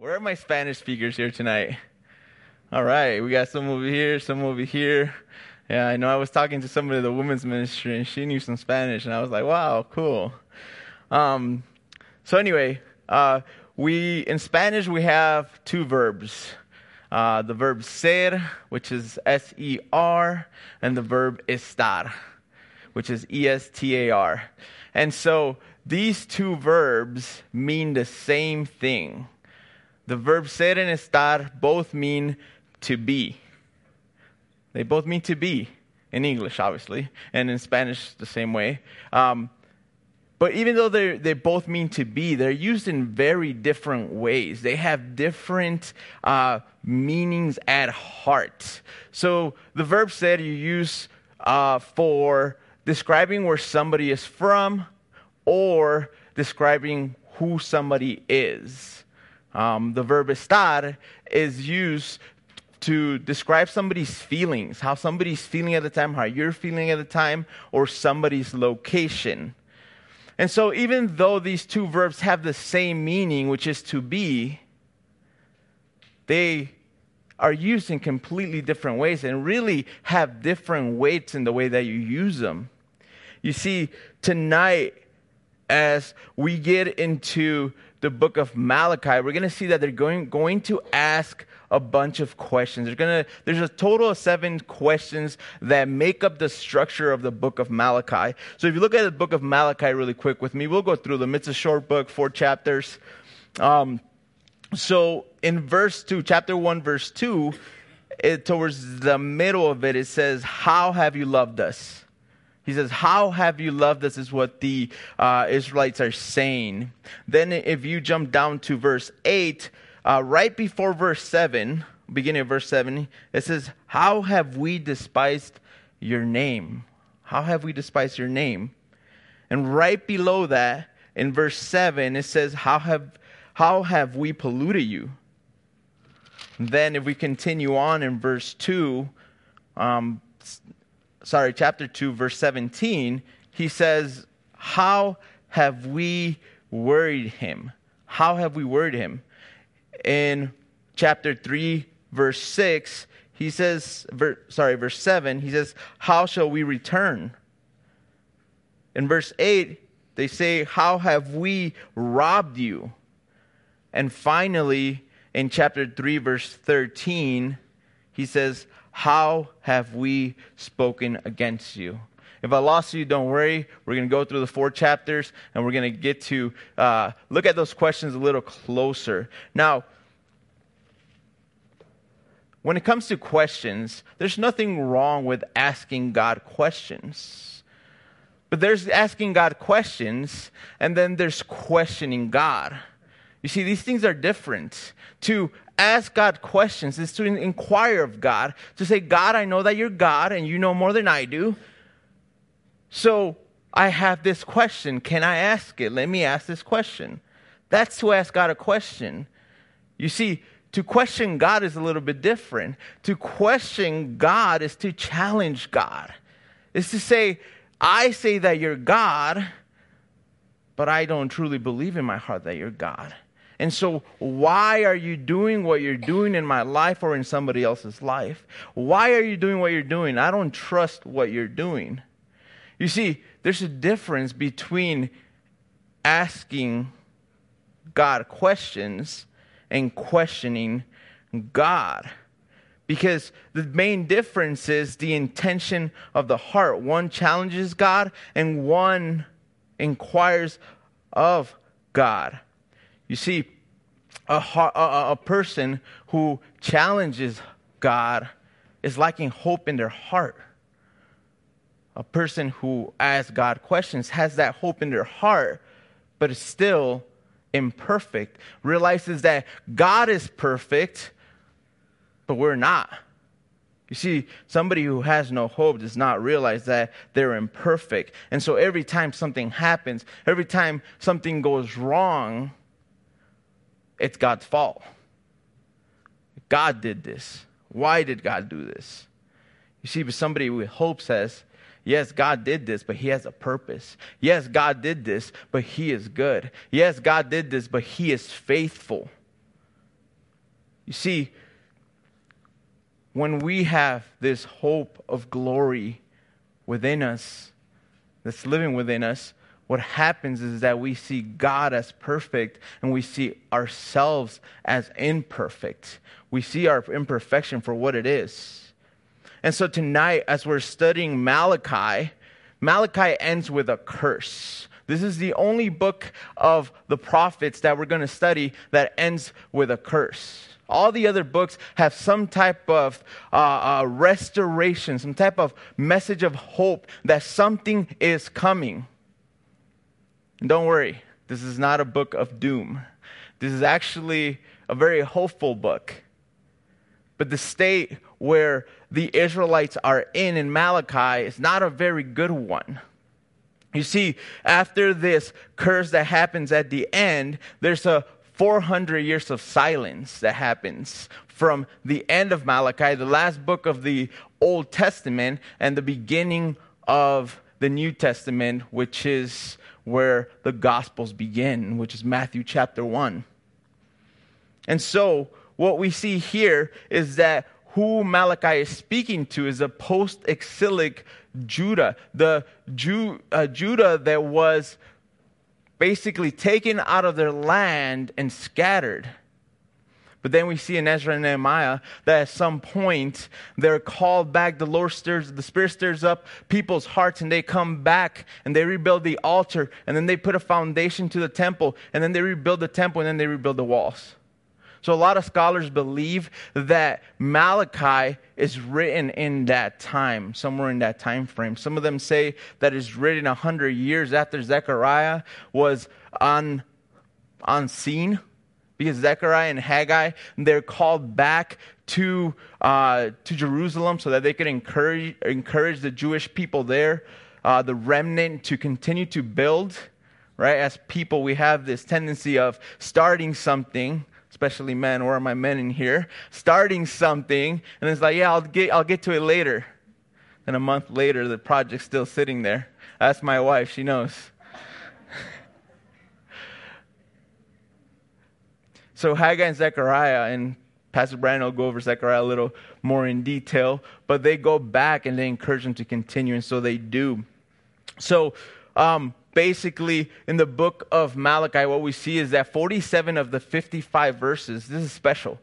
Where are my Spanish speakers here tonight? All right, we got some over here, some over here. Yeah, I know I was talking to somebody at the women's ministry and she knew some Spanish, and I was like, wow, cool. Um, so, anyway, uh, we in Spanish we have two verbs. Uh, the verb ser, which is S E R, and the verb estar, which is E S T A R. And so these two verbs mean the same thing. The verb ser and estar both mean to be. They both mean to be in English, obviously, and in Spanish the same way. Um, but even though they they both mean to be, they're used in very different ways. They have different uh, meanings at heart. So the verb ser you use uh, for describing where somebody is from or describing who somebody is. Um, the verb estar is used to describe somebody's feelings, how somebody's feeling at the time, how you're feeling at the time, or somebody's location. And so, even though these two verbs have the same meaning, which is to be, they are used in completely different ways and really have different weights in the way that you use them. You see, tonight, as we get into the book of Malachi, we're going to see that they're going, going to ask a bunch of questions. There's, gonna, there's a total of seven questions that make up the structure of the book of Malachi. So if you look at the book of Malachi really quick with me, we'll go through them. It's a short book, four chapters. Um, so in verse 2, chapter 1, verse 2, it, towards the middle of it, it says, How have you loved us? He says, How have you loved us? is what the uh, Israelites are saying. Then, if you jump down to verse 8, uh, right before verse 7, beginning of verse 7, it says, How have we despised your name? How have we despised your name? And right below that, in verse 7, it says, How have, how have we polluted you? then, if we continue on in verse 2, um, sorry, chapter 2, verse 17, he says, How have we worried him? How have we worried him? In chapter 3, verse 6, he says, ver, sorry, verse 7, he says, How shall we return? In verse 8, they say, How have we robbed you? And finally, in chapter 3, verse 13, he says, How have we spoken against you? If I lost you, don't worry. We're going to go through the four chapters and we're going to get to uh, look at those questions a little closer. Now, when it comes to questions, there's nothing wrong with asking God questions. But there's asking God questions, and then there's questioning God. You see, these things are different. To ask God questions is to inquire of God, to say, God, I know that you're God and you know more than I do. So I have this question. Can I ask it? Let me ask this question. That's to ask God a question. You see, to question God is a little bit different. To question God is to challenge God. Is to say, I say that you're God, but I don't truly believe in my heart that you're God. And so, why are you doing what you're doing in my life or in somebody else's life? Why are you doing what you're doing? I don't trust what you're doing. You see, there's a difference between asking God questions and questioning God. Because the main difference is the intention of the heart. One challenges God and one inquires of God. You see, a, a, a person who challenges God is lacking hope in their heart. A person who asks God questions has that hope in their heart, but is still imperfect, realizes that God is perfect, but we're not. You see, somebody who has no hope does not realize that they're imperfect. And so every time something happens, every time something goes wrong, it's God's fault. God did this. Why did God do this? You see, but somebody with hope says, Yes, God did this, but He has a purpose. Yes, God did this, but He is good. Yes, God did this, but He is faithful. You see, when we have this hope of glory within us, that's living within us, what happens is that we see God as perfect and we see ourselves as imperfect. We see our imperfection for what it is. And so tonight, as we're studying Malachi, Malachi ends with a curse. This is the only book of the prophets that we're going to study that ends with a curse. All the other books have some type of uh, uh, restoration, some type of message of hope that something is coming. And don't worry, this is not a book of doom. This is actually a very hopeful book. But the state where the Israelites are in in Malachi is not a very good one. You see, after this curse that happens at the end, there's a 400 years of silence that happens from the end of Malachi, the last book of the Old Testament, and the beginning of the New Testament, which is where the Gospels begin, which is Matthew chapter 1. And so, what we see here is that who Malachi is speaking to is a post exilic Judah, the Jew, uh, Judah that was basically taken out of their land and scattered. But then we see in Ezra and Nehemiah that at some point they're called back. The Lord stirs, the Spirit stirs up people's hearts, and they come back and they rebuild the altar, and then they put a foundation to the temple, and then they rebuild the temple, and then they rebuild the walls. So a lot of scholars believe that Malachi is written in that time, somewhere in that time frame. Some of them say that it's written a hundred years after Zechariah was on on scene because Zechariah and Haggai, they're called back to, uh, to Jerusalem so that they could encourage, encourage the Jewish people there, uh, the remnant, to continue to build. Right? As people, we have this tendency of starting something, especially men. Where are my men in here? Starting something, and it's like, yeah, I'll get, I'll get to it later. And a month later, the project's still sitting there. That's my wife, she knows. So Haggai and Zechariah, and Pastor Brandon will go over Zechariah a little more in detail, but they go back and they encourage them to continue, and so they do. So um, basically, in the book of Malachi, what we see is that 47 of the 55 verses, this is special,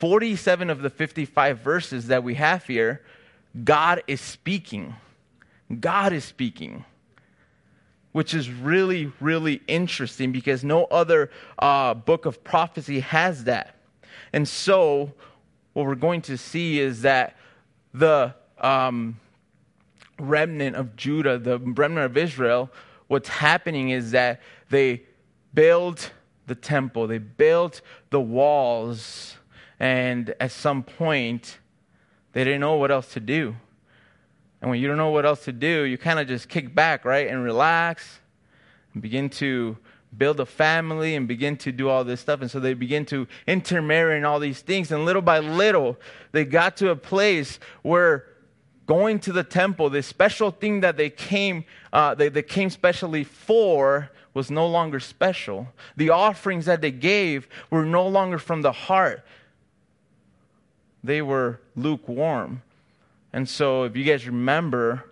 47 of the 55 verses that we have here, God is speaking. God is speaking which is really, really interesting because no other uh, book of prophecy has that. And so, what we're going to see is that the um, remnant of Judah, the remnant of Israel, what's happening is that they build the temple, they built the walls, and at some point, they didn't know what else to do. And when you don't know what else to do, you kind of just kick back, right, and relax and begin to build a family and begin to do all this stuff. And so they begin to intermarry and all these things. And little by little, they got to a place where going to the temple, this special thing that they came, uh, they, they came specially for, was no longer special. The offerings that they gave were no longer from the heart, they were lukewarm. And so, if you guys remember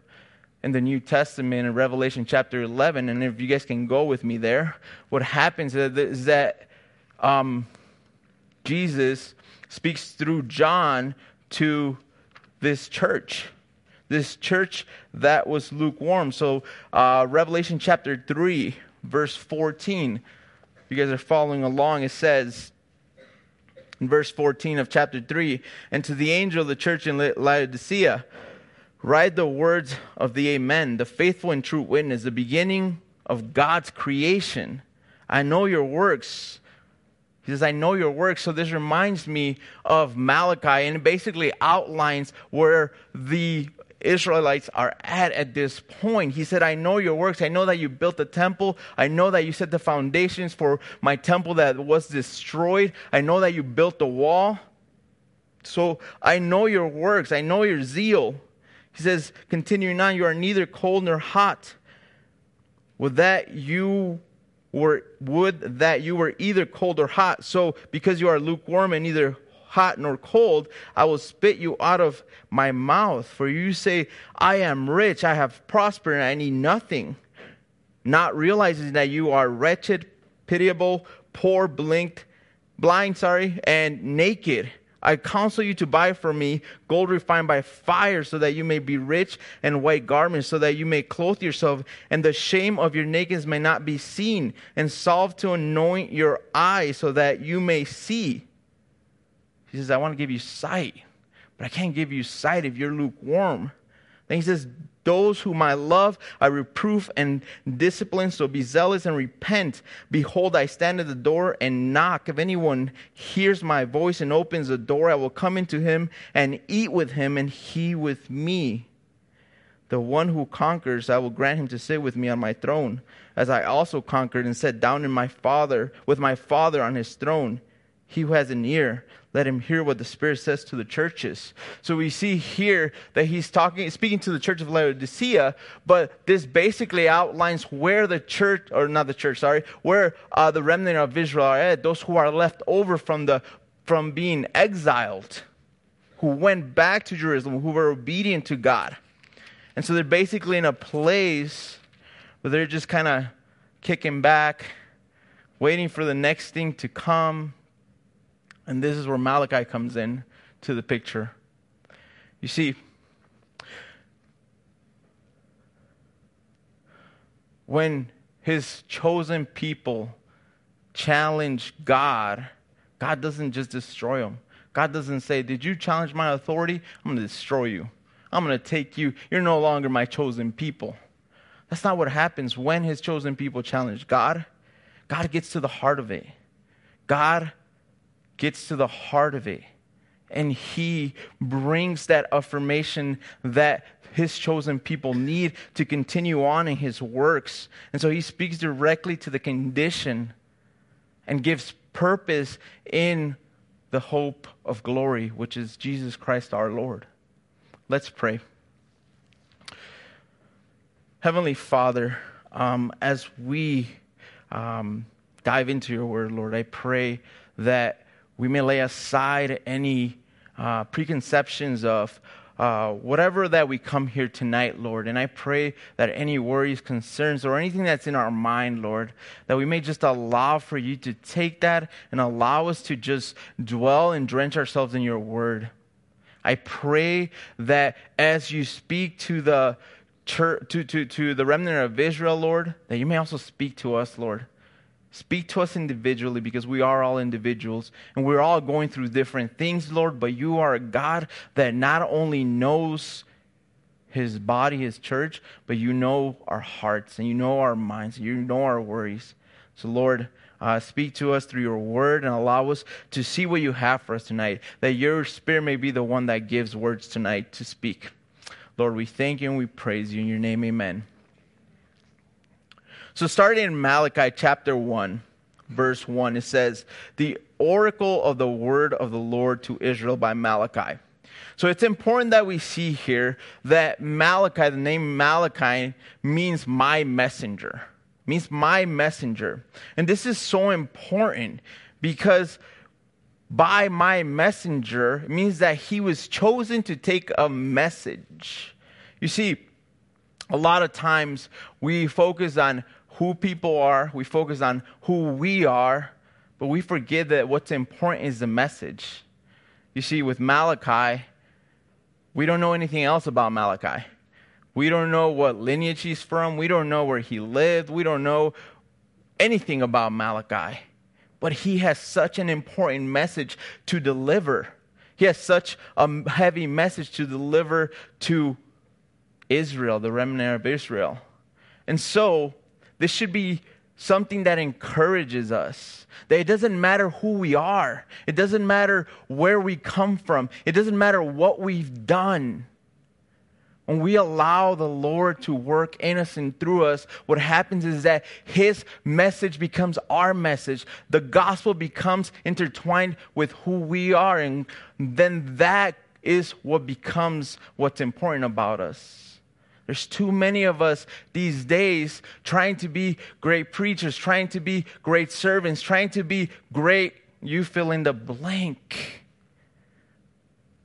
in the New Testament in Revelation chapter 11, and if you guys can go with me there, what happens is that um, Jesus speaks through John to this church, this church that was lukewarm. So, uh, Revelation chapter 3, verse 14, if you guys are following along, it says, in verse 14 of chapter 3 and to the angel of the church in laodicea write the words of the amen the faithful and true witness the beginning of god's creation. I know your works. He says i know your works. So this reminds me of malachi and it basically outlines where the Israelites are at at this point. He said, I know your works. I know that you built the temple. I know that you set the foundations for my temple that was destroyed. I know that you built the wall. So I know your works. I know your zeal. He says, continuing on, you are neither cold nor hot. Would that you were would that you were either cold or hot. So because you are lukewarm and neither hot nor cold, I will spit you out of my mouth. For you say, I am rich, I have prospered, and I need nothing, not realizing that you are wretched, pitiable, poor, blinked, blind, sorry, and naked. I counsel you to buy from me gold refined by fire, so that you may be rich, and white garments, so that you may clothe yourself, and the shame of your nakedness may not be seen, and salve to anoint your eyes, so that you may see. He says, I want to give you sight, but I can't give you sight if you're lukewarm. Then he says, those whom I love, I reprove and discipline, so be zealous and repent. Behold, I stand at the door and knock. If anyone hears my voice and opens the door, I will come into him and eat with him, and he with me. The one who conquers, I will grant him to sit with me on my throne, as I also conquered and sat down in my Father, with my Father on his throne. He who has an ear, let him hear what the Spirit says to the churches. So we see here that he's talking, speaking to the church of Laodicea, but this basically outlines where the church, or not the church, sorry, where uh, the remnant of Israel are at, those who are left over from the from being exiled, who went back to Jerusalem, who were obedient to God. And so they're basically in a place where they're just kind of kicking back, waiting for the next thing to come and this is where Malachi comes in to the picture. You see, when his chosen people challenge God, God doesn't just destroy them. God doesn't say, Did you challenge my authority? I'm going to destroy you. I'm going to take you. You're no longer my chosen people. That's not what happens when his chosen people challenge God. God gets to the heart of it. God gets to the heart of it. And he brings that affirmation that his chosen people need to continue on in his works. And so he speaks directly to the condition and gives purpose in the hope of glory, which is Jesus Christ our Lord. Let's pray. Heavenly Father, um, as we um, dive into your word, Lord, I pray that we may lay aside any uh, preconceptions of uh, whatever that we come here tonight, Lord. And I pray that any worries, concerns, or anything that's in our mind, Lord, that we may just allow for you to take that and allow us to just dwell and drench ourselves in your word. I pray that as you speak to the church, to, to, to the remnant of Israel, Lord, that you may also speak to us, Lord. Speak to us individually because we are all individuals and we're all going through different things, Lord. But you are a God that not only knows his body, his church, but you know our hearts and you know our minds and you know our worries. So, Lord, uh, speak to us through your word and allow us to see what you have for us tonight. That your spirit may be the one that gives words tonight to speak. Lord, we thank you and we praise you. In your name, amen. So, starting in Malachi chapter 1, verse 1, it says, The oracle of the word of the Lord to Israel by Malachi. So, it's important that we see here that Malachi, the name Malachi, means my messenger, means my messenger. And this is so important because by my messenger means that he was chosen to take a message. You see, a lot of times we focus on who people are, we focus on who we are, but we forget that what's important is the message. You see, with Malachi, we don't know anything else about Malachi. We don't know what lineage he's from. We don't know where he lived. We don't know anything about Malachi. But he has such an important message to deliver. He has such a heavy message to deliver to Israel, the remnant of Israel. And so, this should be something that encourages us. That it doesn't matter who we are, it doesn't matter where we come from, it doesn't matter what we've done. When we allow the Lord to work in us and through us, what happens is that His message becomes our message. The gospel becomes intertwined with who we are, and then that is what becomes what's important about us. There's too many of us these days trying to be great preachers, trying to be great servants, trying to be great, you fill in the blank.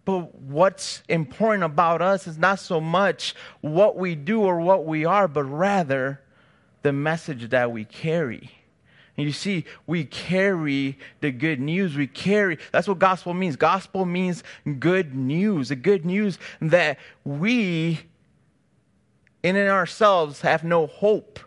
But what's important about us is not so much what we do or what we are, but rather the message that we carry. And you see, we carry the good news. We carry, that's what gospel means. Gospel means good news. The good news that we, in ourselves, have no hope.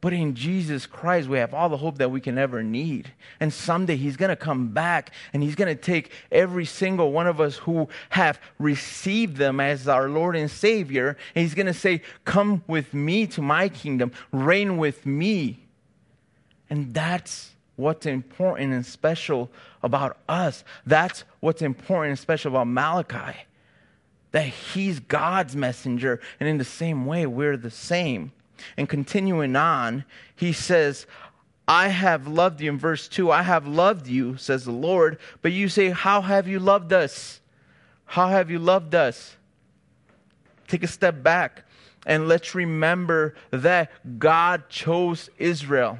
But in Jesus Christ, we have all the hope that we can ever need. And someday He's going to come back and He's going to take every single one of us who have received them as our Lord and Savior, and He's going to say, Come with me to my kingdom, reign with me. And that's what's important and special about us. That's what's important and special about Malachi. That he's God's messenger, and in the same way, we're the same. And continuing on, he says, I have loved you. In verse 2, I have loved you, says the Lord. But you say, How have you loved us? How have you loved us? Take a step back and let's remember that God chose Israel.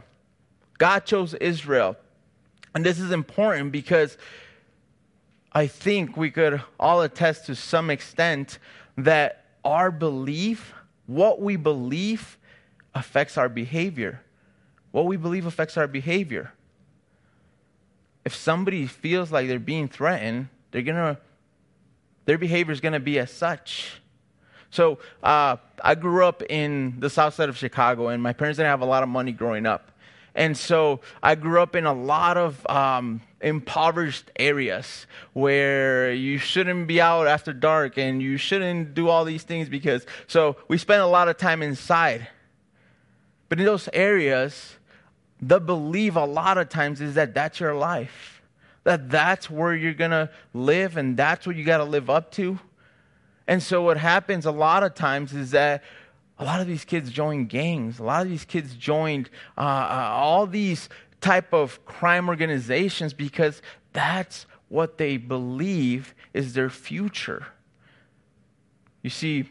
God chose Israel. And this is important because I think we could all attest to some extent that our belief, what we believe, affects our behavior. What we believe affects our behavior. If somebody feels like they're being threatened, they're gonna, their behavior is gonna be as such. So uh, I grew up in the south side of Chicago, and my parents didn't have a lot of money growing up. And so I grew up in a lot of um, impoverished areas where you shouldn't be out after dark and you shouldn't do all these things because, so we spent a lot of time inside. But in those areas, the belief a lot of times is that that's your life, that that's where you're going to live and that's what you got to live up to. And so what happens a lot of times is that a lot of these kids joined gangs. A lot of these kids joined uh, uh, all these type of crime organizations because that's what they believe is their future. You see,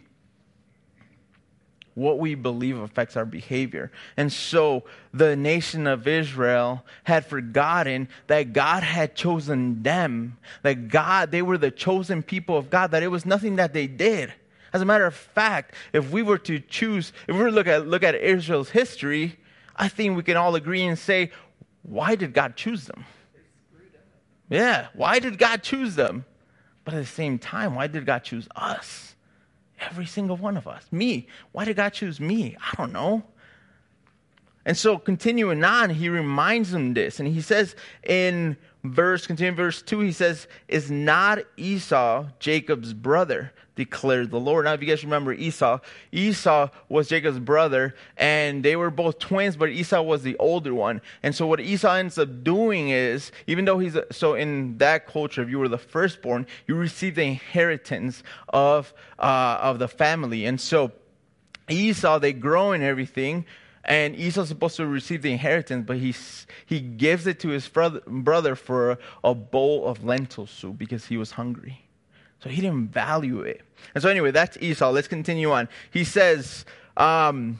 what we believe affects our behavior. And so the nation of Israel had forgotten that God had chosen them, that God, they were the chosen people of God, that it was nothing that they did. As a matter of fact, if we were to choose, if we were to look at, look at Israel's history, I think we can all agree and say, why did God choose them? Yeah, why did God choose them? But at the same time, why did God choose us? Every single one of us. Me. Why did God choose me? I don't know. And so, continuing on, he reminds them this. And he says in verse, continuing verse 2, he says, Is not Esau Jacob's brother? Declared the Lord. Now, if you guys remember Esau, Esau was Jacob's brother, and they were both twins, but Esau was the older one. And so, what Esau ends up doing is, even though he's a, so in that culture, if you were the firstborn, you received the inheritance of uh, of the family. And so, Esau, they grow in everything. And Esau's supposed to receive the inheritance, but he, he gives it to his brother, brother for a bowl of lentil soup because he was hungry. So he didn't value it. And so, anyway, that's Esau. Let's continue on. He says, um,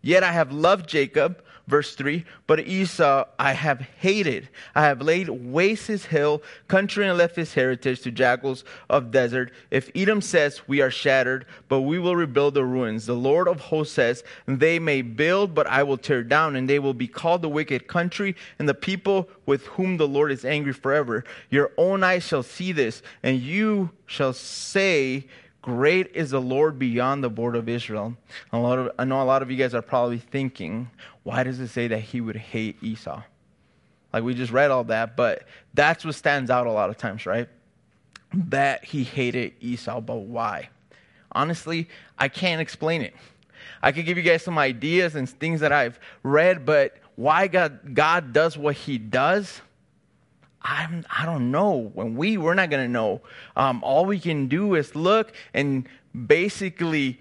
Yet I have loved Jacob Verse 3 But Esau I have hated. I have laid waste his hill, country, and left his heritage to jackals of desert. If Edom says, We are shattered, but we will rebuild the ruins. The Lord of hosts says, They may build, but I will tear down, and they will be called the wicked country, and the people with whom the Lord is angry forever. Your own eyes shall see this, and you shall say, Great is the Lord beyond the border of Israel. A lot of, I know a lot of you guys are probably thinking, why does it say that he would hate Esau? Like we just read all that, but that's what stands out a lot of times, right? That he hated Esau, but why? Honestly, I can't explain it. I could give you guys some ideas and things that I've read, but why God, God does what he does, I'm, I don't know. When we, we're not going to know. Um, all we can do is look and basically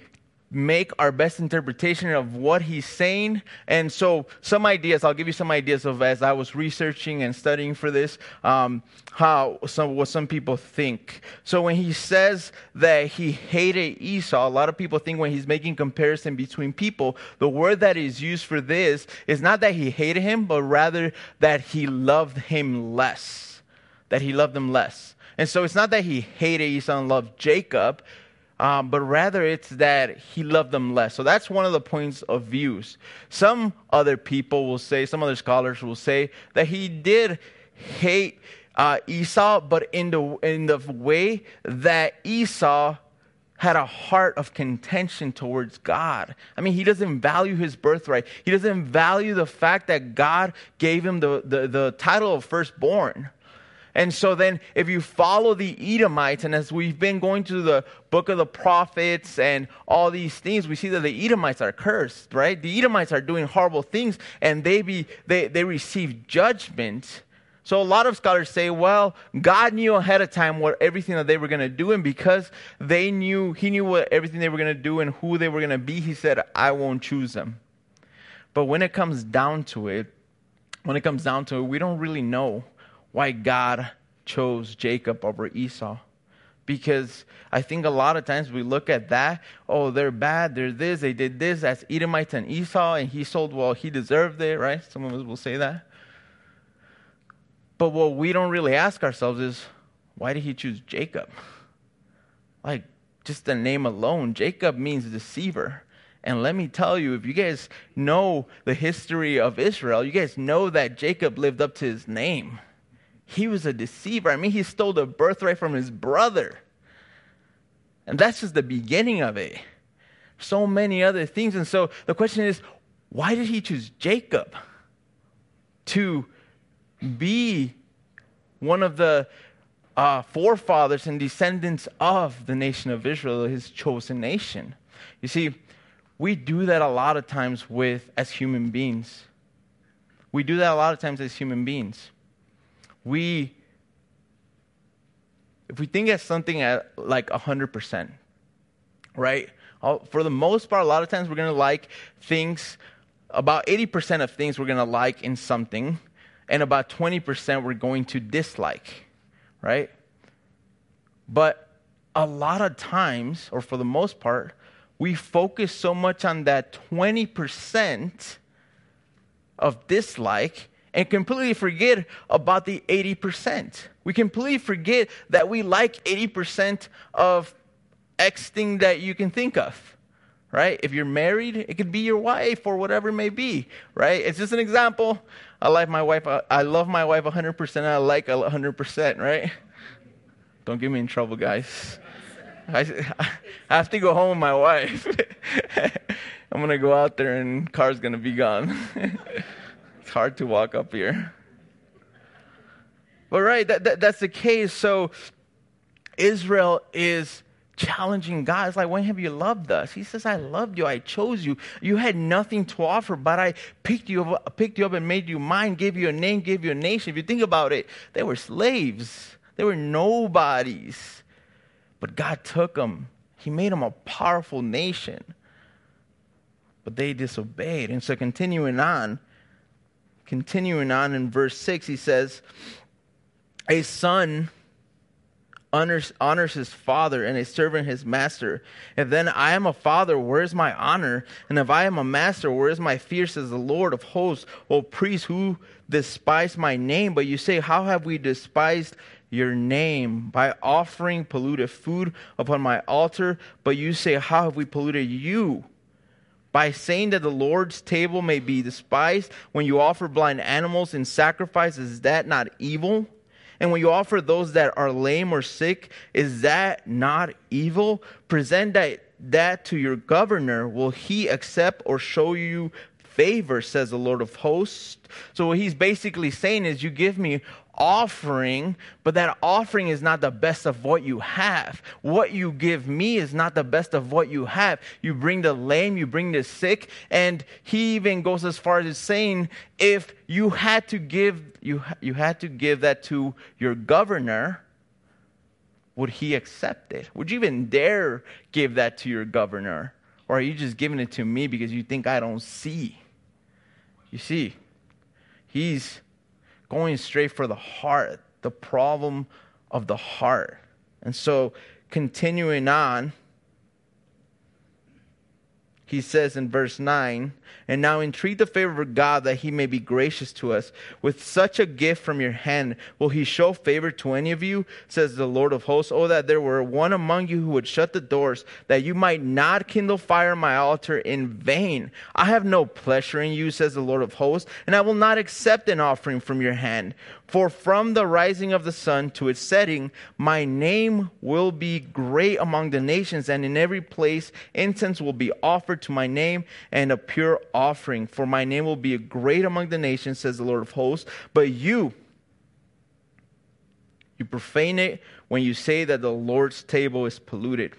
make our best interpretation of what he's saying. And so, some ideas, I'll give you some ideas of as I was researching and studying for this, um, how some, what some people think. So, when he says that he hated Esau, a lot of people think when he's making comparison between people, the word that is used for this is not that he hated him, but rather that he loved him less that he loved them less. And so it's not that he hated Esau and loved Jacob, um, but rather it's that he loved them less. So that's one of the points of views. Some other people will say, some other scholars will say that he did hate uh, Esau, but in the in the way that Esau had a heart of contention towards God. I mean, he doesn't value his birthright. He doesn't value the fact that God gave him the, the, the title of firstborn. And so then, if you follow the Edomites, and as we've been going through the book of the prophets and all these things, we see that the Edomites are cursed, right? The Edomites are doing horrible things, and they be they they receive judgment. So a lot of scholars say, well, God knew ahead of time what everything that they were going to do, and because they knew, He knew what everything they were going to do and who they were going to be, He said, I won't choose them. But when it comes down to it, when it comes down to it, we don't really know why God chose Jacob over Esau. Because I think a lot of times we look at that, oh, they're bad, they're this, they did this, that's Edomites and Esau, and he sold, well, he deserved it, right? Some of us will say that. But what we don't really ask ourselves is, why did he choose Jacob? Like, just the name alone, Jacob means deceiver. And let me tell you, if you guys know the history of Israel, you guys know that Jacob lived up to his name. He was a deceiver. I mean, he stole the birthright from his brother. And that's just the beginning of it. So many other things. And so the question is, why did he choose Jacob to be one of the uh, forefathers and descendants of the nation of Israel, his chosen nation? You see, we do that a lot of times with as human beings. We do that a lot of times as human beings we if we think of something at like 100%, right? For the most part, a lot of times we're going to like things, about 80% of things we're going to like in something, and about 20% we're going to dislike, right? But a lot of times, or for the most part, we focus so much on that 20% of dislike and completely forget about the 80%. We completely forget that we like 80% of X thing that you can think of, right? If you're married, it could be your wife or whatever it may be, right? It's just an example. I like my wife. I love my wife 100%. I like 100%, right? Don't get me in trouble, guys. I, have to go home with my wife. I'm going to go out there and car's going to be gone. Hard to walk up here. But right, that, that, that's the case. So Israel is challenging God. It's like, when have you loved us? He says, I loved you. I chose you. You had nothing to offer, but I picked you up, picked you up and made you mine, gave you a name, gave you a nation. If you think about it, they were slaves. They were nobodies. But God took them. He made them a powerful nation. But they disobeyed. And so continuing on, continuing on in verse 6, he says, A son honors, honors his father, and a servant his master. If then I am a father, where is my honor? And if I am a master, where is my fear, says the Lord of hosts, O priests who despise my name? But you say, How have we despised your name by offering polluted food upon my altar? But you say, How have we polluted you? By saying that the Lord's table may be despised when you offer blind animals in sacrifice, is that not evil? And when you offer those that are lame or sick, is that not evil? Present that, that to your governor. Will he accept or show you favor, says the Lord of hosts? So, what he's basically saying is, You give me offering, but that offering is not the best of what you have. What you give me is not the best of what you have. You bring the lame, you bring the sick, and he even goes as far as saying, if you had to give you you had to give that to your governor, would he accept it? Would you even dare give that to your governor? Or are you just giving it to me because you think I don't see? You see, he's going straight for the heart, the problem of the heart. And so, continuing on, he says in verse 9, and now entreat the favor of God that he may be gracious to us. With such a gift from your hand, will he show favor to any of you? Says the Lord of hosts. Oh, that there were one among you who would shut the doors, that you might not kindle fire on my altar in vain. I have no pleasure in you, says the Lord of hosts, and I will not accept an offering from your hand. For from the rising of the sun to its setting, my name will be great among the nations, and in every place incense will be offered to my name and a pure offering. For my name will be great among the nations, says the Lord of hosts. But you, you profane it when you say that the Lord's table is polluted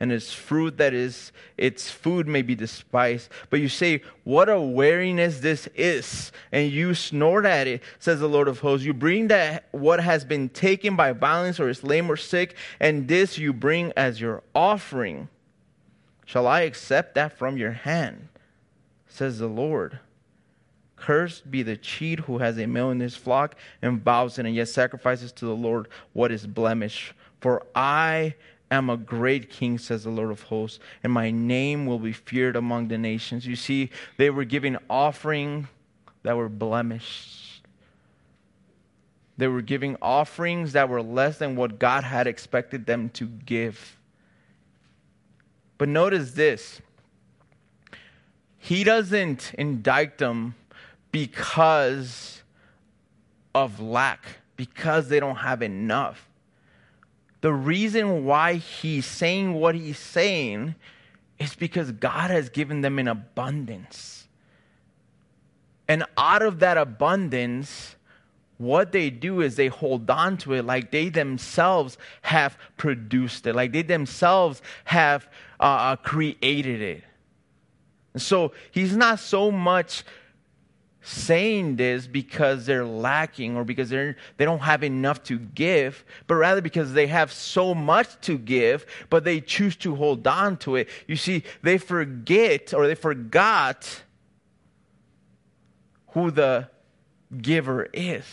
and its fruit that is its food may be despised. But you say, What a weariness this is, and you snort at it, says the Lord of hosts. You bring that what has been taken by violence or is lame or sick, and this you bring as your offering. Shall I accept that from your hand? says the Lord. Cursed be the cheat who has a male in his flock and vows it, and yet sacrifices to the Lord what is blemish. For I am a great king, says the Lord of hosts, and my name will be feared among the nations. You see, they were giving offering that were blemished. They were giving offerings that were less than what God had expected them to give. But notice this He doesn't indict them because of lack, because they don't have enough the reason why he's saying what he's saying is because God has given them an abundance. And out of that abundance, what they do is they hold on to it like they themselves have produced it, like they themselves have uh, uh created it. so he's not so much saying this because they're lacking or because they're, they don't have enough to give, but rather because they have so much to give, but they choose to hold on to it. You see, they forget or they forgot who the giver is.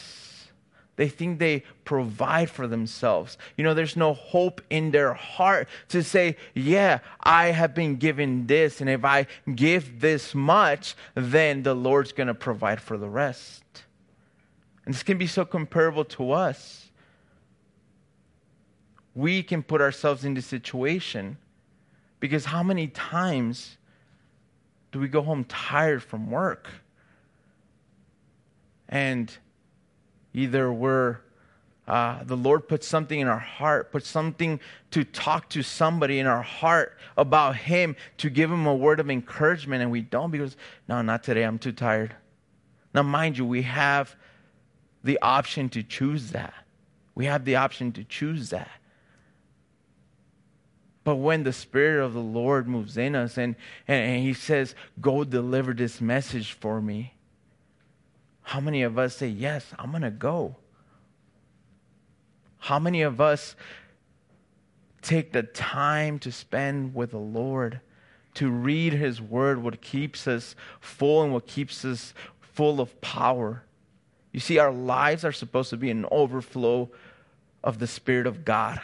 They think they provide for themselves. You know, there's no hope in their heart to say, Yeah, I have been given this, and if I give this much, then the Lord's going to provide for the rest. And this can be so comparable to us. We can put ourselves in this situation because how many times do we go home tired from work? And Either we're uh, the Lord puts something in our heart, puts something to talk to somebody in our heart about Him, to give Him a word of encouragement, and we don't because, no, not today, I'm too tired. Now, mind you, we have the option to choose that. We have the option to choose that. But when the Spirit of the Lord moves in us and, and, and He says, Go deliver this message for me, how many of us say, Yes, I'm going to go? How many of us take the time to spend with the Lord, to read His Word, what keeps us full and what keeps us full of power? You see, our lives are supposed to be an overflow of the Spirit of God.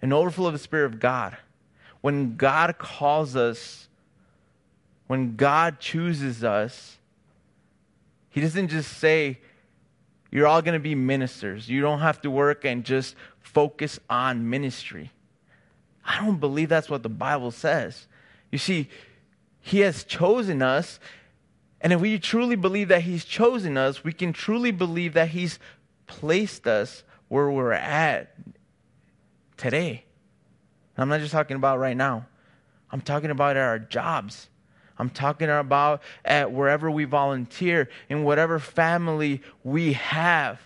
An overflow of the Spirit of God. When God calls us, when God chooses us, he doesn't just say, you're all going to be ministers. You don't have to work and just focus on ministry. I don't believe that's what the Bible says. You see, He has chosen us, and if we truly believe that He's chosen us, we can truly believe that He's placed us where we're at today. I'm not just talking about right now, I'm talking about our jobs. I'm talking about at wherever we volunteer, in whatever family we have.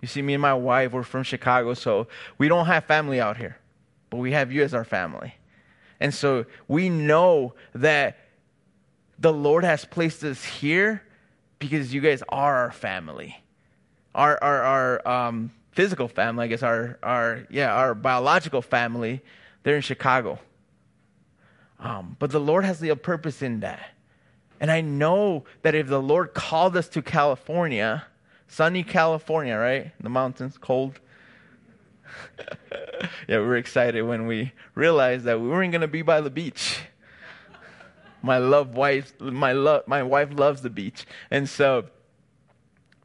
You see, me and my wife, we're from Chicago, so we don't have family out here, but we have you as our family. And so we know that the Lord has placed us here because you guys are our family. Our, our, our um, physical family, I guess, our, our, yeah, our biological family, they're in Chicago. Um, but the Lord has a purpose in that. And I know that if the Lord called us to California, sunny California, right? The mountains, cold. yeah, we were excited when we realized that we weren't going to be by the beach. my love wife, my love, my wife loves the beach, and so.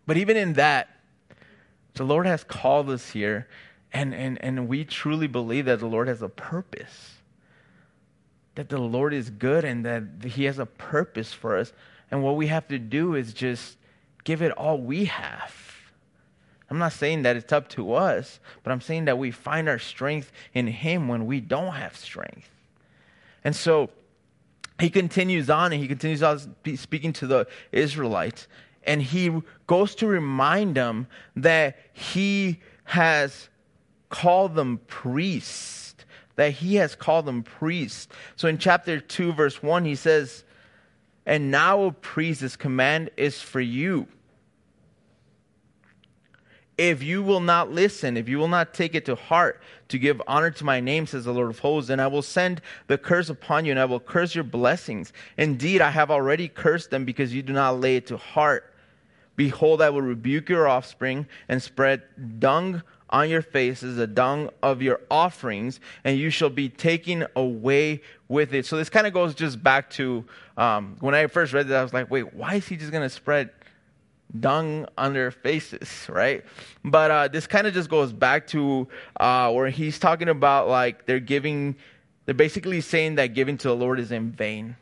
But even in that, the Lord has called us here, and and and we truly believe that the Lord has a purpose. That the Lord is good and that He has a purpose for us, and what we have to do is just give it all we have. I'm not saying that it's up to us, but I'm saying that we find our strength in Him when we don't have strength. And so he continues on and he continues on speaking to the Israelites. And he goes to remind them that he has called them priests, that he has called them priests. So in chapter 2, verse 1, he says, And now, O priest, this command is for you if you will not listen, if you will not take it to heart to give honor to my name, says the Lord of hosts, then I will send the curse upon you and I will curse your blessings. Indeed, I have already cursed them because you do not lay it to heart. Behold, I will rebuke your offspring and spread dung on your faces, the dung of your offerings, and you shall be taken away with it. So this kind of goes just back to um, when I first read that, I was like, wait, why is he just going to spread dung on their faces, right? But uh, this kind of just goes back to uh, where he's talking about like they're giving, they're basically saying that giving to the Lord is in vain.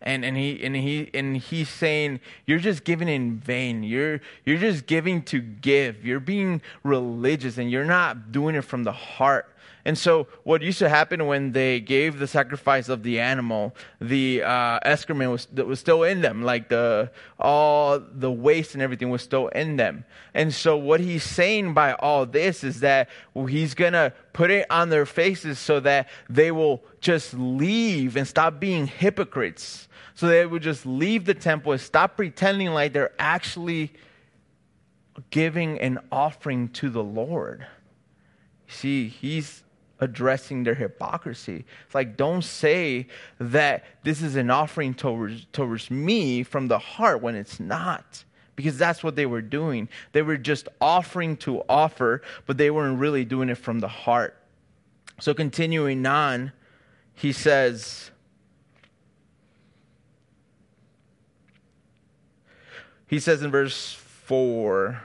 And, and he and he and he's saying you're just giving in vain. You're you're just giving to give. You're being religious and you're not doing it from the heart. And so, what used to happen when they gave the sacrifice of the animal, the uh, excrement was, was still in them, like the all the waste and everything was still in them. And so, what he's saying by all this is that he's gonna put it on their faces so that they will just leave and stop being hypocrites. So they would just leave the temple and stop pretending like they're actually giving an offering to the Lord. See, he's addressing their hypocrisy. It's like, don't say that this is an offering towards, towards me from the heart when it's not. Because that's what they were doing. They were just offering to offer, but they weren't really doing it from the heart. So, continuing on, he says, he says in verse 4,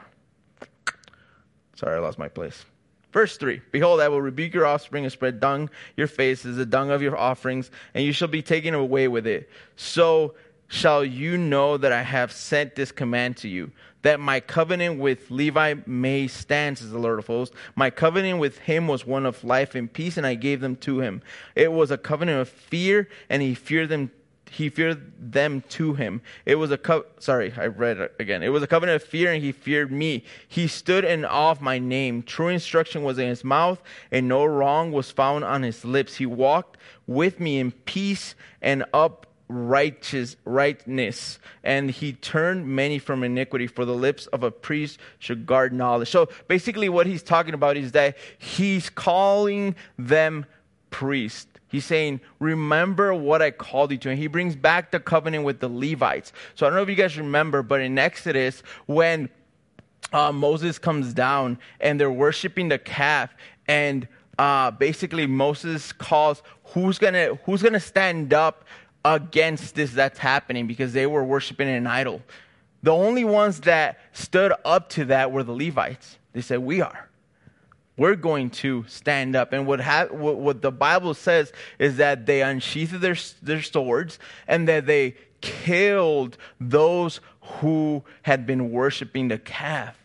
sorry, I lost my place. Verse 3 Behold, I will rebuke your offspring and spread dung your faces, the dung of your offerings, and you shall be taken away with it. So shall you know that I have sent this command to you, that my covenant with Levi may stand, says the Lord of hosts. My covenant with him was one of life and peace, and I gave them to him. It was a covenant of fear, and he feared them he feared them to him. It was a co- sorry, I read it again. It was a covenant of fear, and he feared me. He stood in awe of my name. True instruction was in his mouth, and no wrong was found on his lips. He walked with me in peace and up righteous rightness and he turned many from iniquity for the lips of a priest should guard knowledge so basically what he's talking about is that he's calling them priests He's saying, Remember what I called you to. And he brings back the covenant with the Levites. So I don't know if you guys remember, but in Exodus, when uh, Moses comes down and they're worshiping the calf, and uh, basically Moses calls who's gonna who's gonna stand up against this that's happening because they were worshiping an idol. The only ones that stood up to that were the Levites. They said, "We are." We're going to stand up. And what, ha- what, what, the Bible says is that they unsheathed their, their swords and that they killed those who had been worshiping the calf.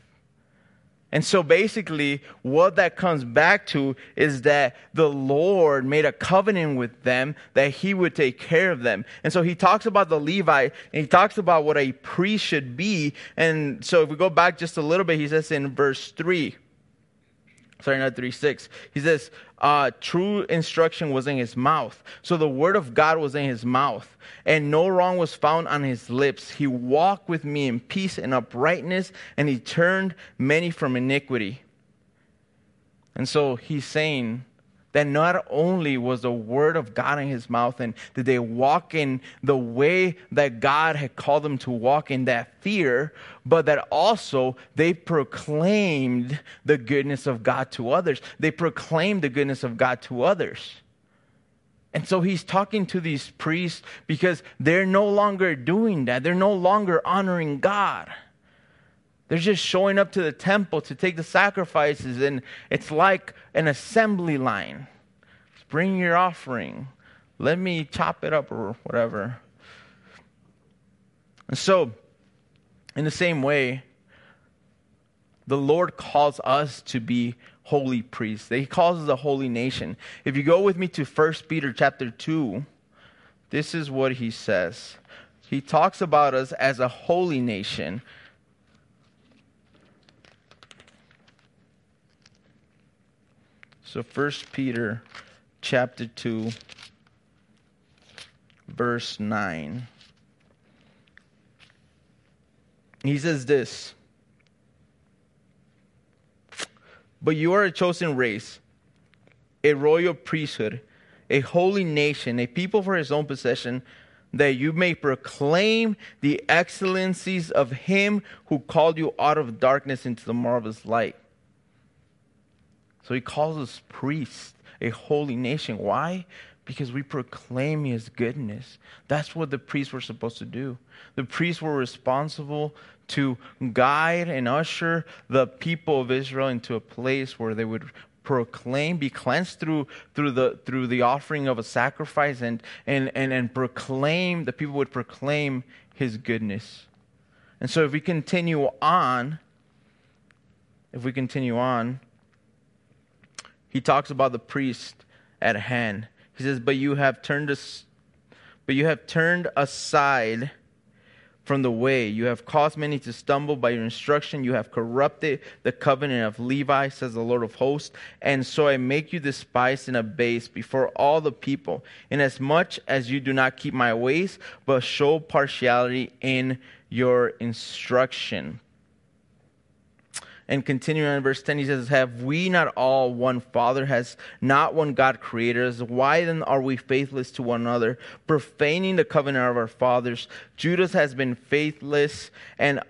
And so basically, what that comes back to is that the Lord made a covenant with them that He would take care of them. And so He talks about the Levite and He talks about what a priest should be. And so if we go back just a little bit, He says in verse 3 not 3 6. He says, uh, true instruction was in his mouth. So the word of God was in his mouth, and no wrong was found on his lips. He walked with me in peace and uprightness, and he turned many from iniquity. And so he's saying, that not only was the word of God in his mouth and did they walk in the way that God had called them to walk in that fear, but that also they proclaimed the goodness of God to others. They proclaimed the goodness of God to others. And so he's talking to these priests because they're no longer doing that. They're no longer honoring God. They're just showing up to the temple to take the sacrifices, and it's like an assembly line. Bring your offering. Let me chop it up or whatever. And so, in the same way, the Lord calls us to be holy priests. He calls us a holy nation. If you go with me to 1 Peter chapter 2, this is what he says. He talks about us as a holy nation. So 1 Peter chapter 2 verse 9. He says this But you are a chosen race, a royal priesthood, a holy nation, a people for his own possession, that you may proclaim the excellencies of him who called you out of darkness into the marvelous light. So he calls us priests, a holy nation. Why? Because we proclaim his goodness. That's what the priests were supposed to do. The priests were responsible to guide and usher the people of Israel into a place where they would proclaim, be cleansed through through the through the offering of a sacrifice and and and, and proclaim the people would proclaim his goodness. And so if we continue on, if we continue on, he talks about the priest at hand. He says, "But you have turned us, but you have turned aside from the way. You have caused many to stumble by your instruction. You have corrupted the covenant of Levi, says the Lord of hosts. And so I make you despised and abased before all the people, inasmuch as you do not keep my ways, but show partiality in your instruction. And continuing on verse 10, he says, Have we not all one Father? Has not one God created us? Why then are we faithless to one another, profaning the covenant of our fathers? Judah has been faithless, and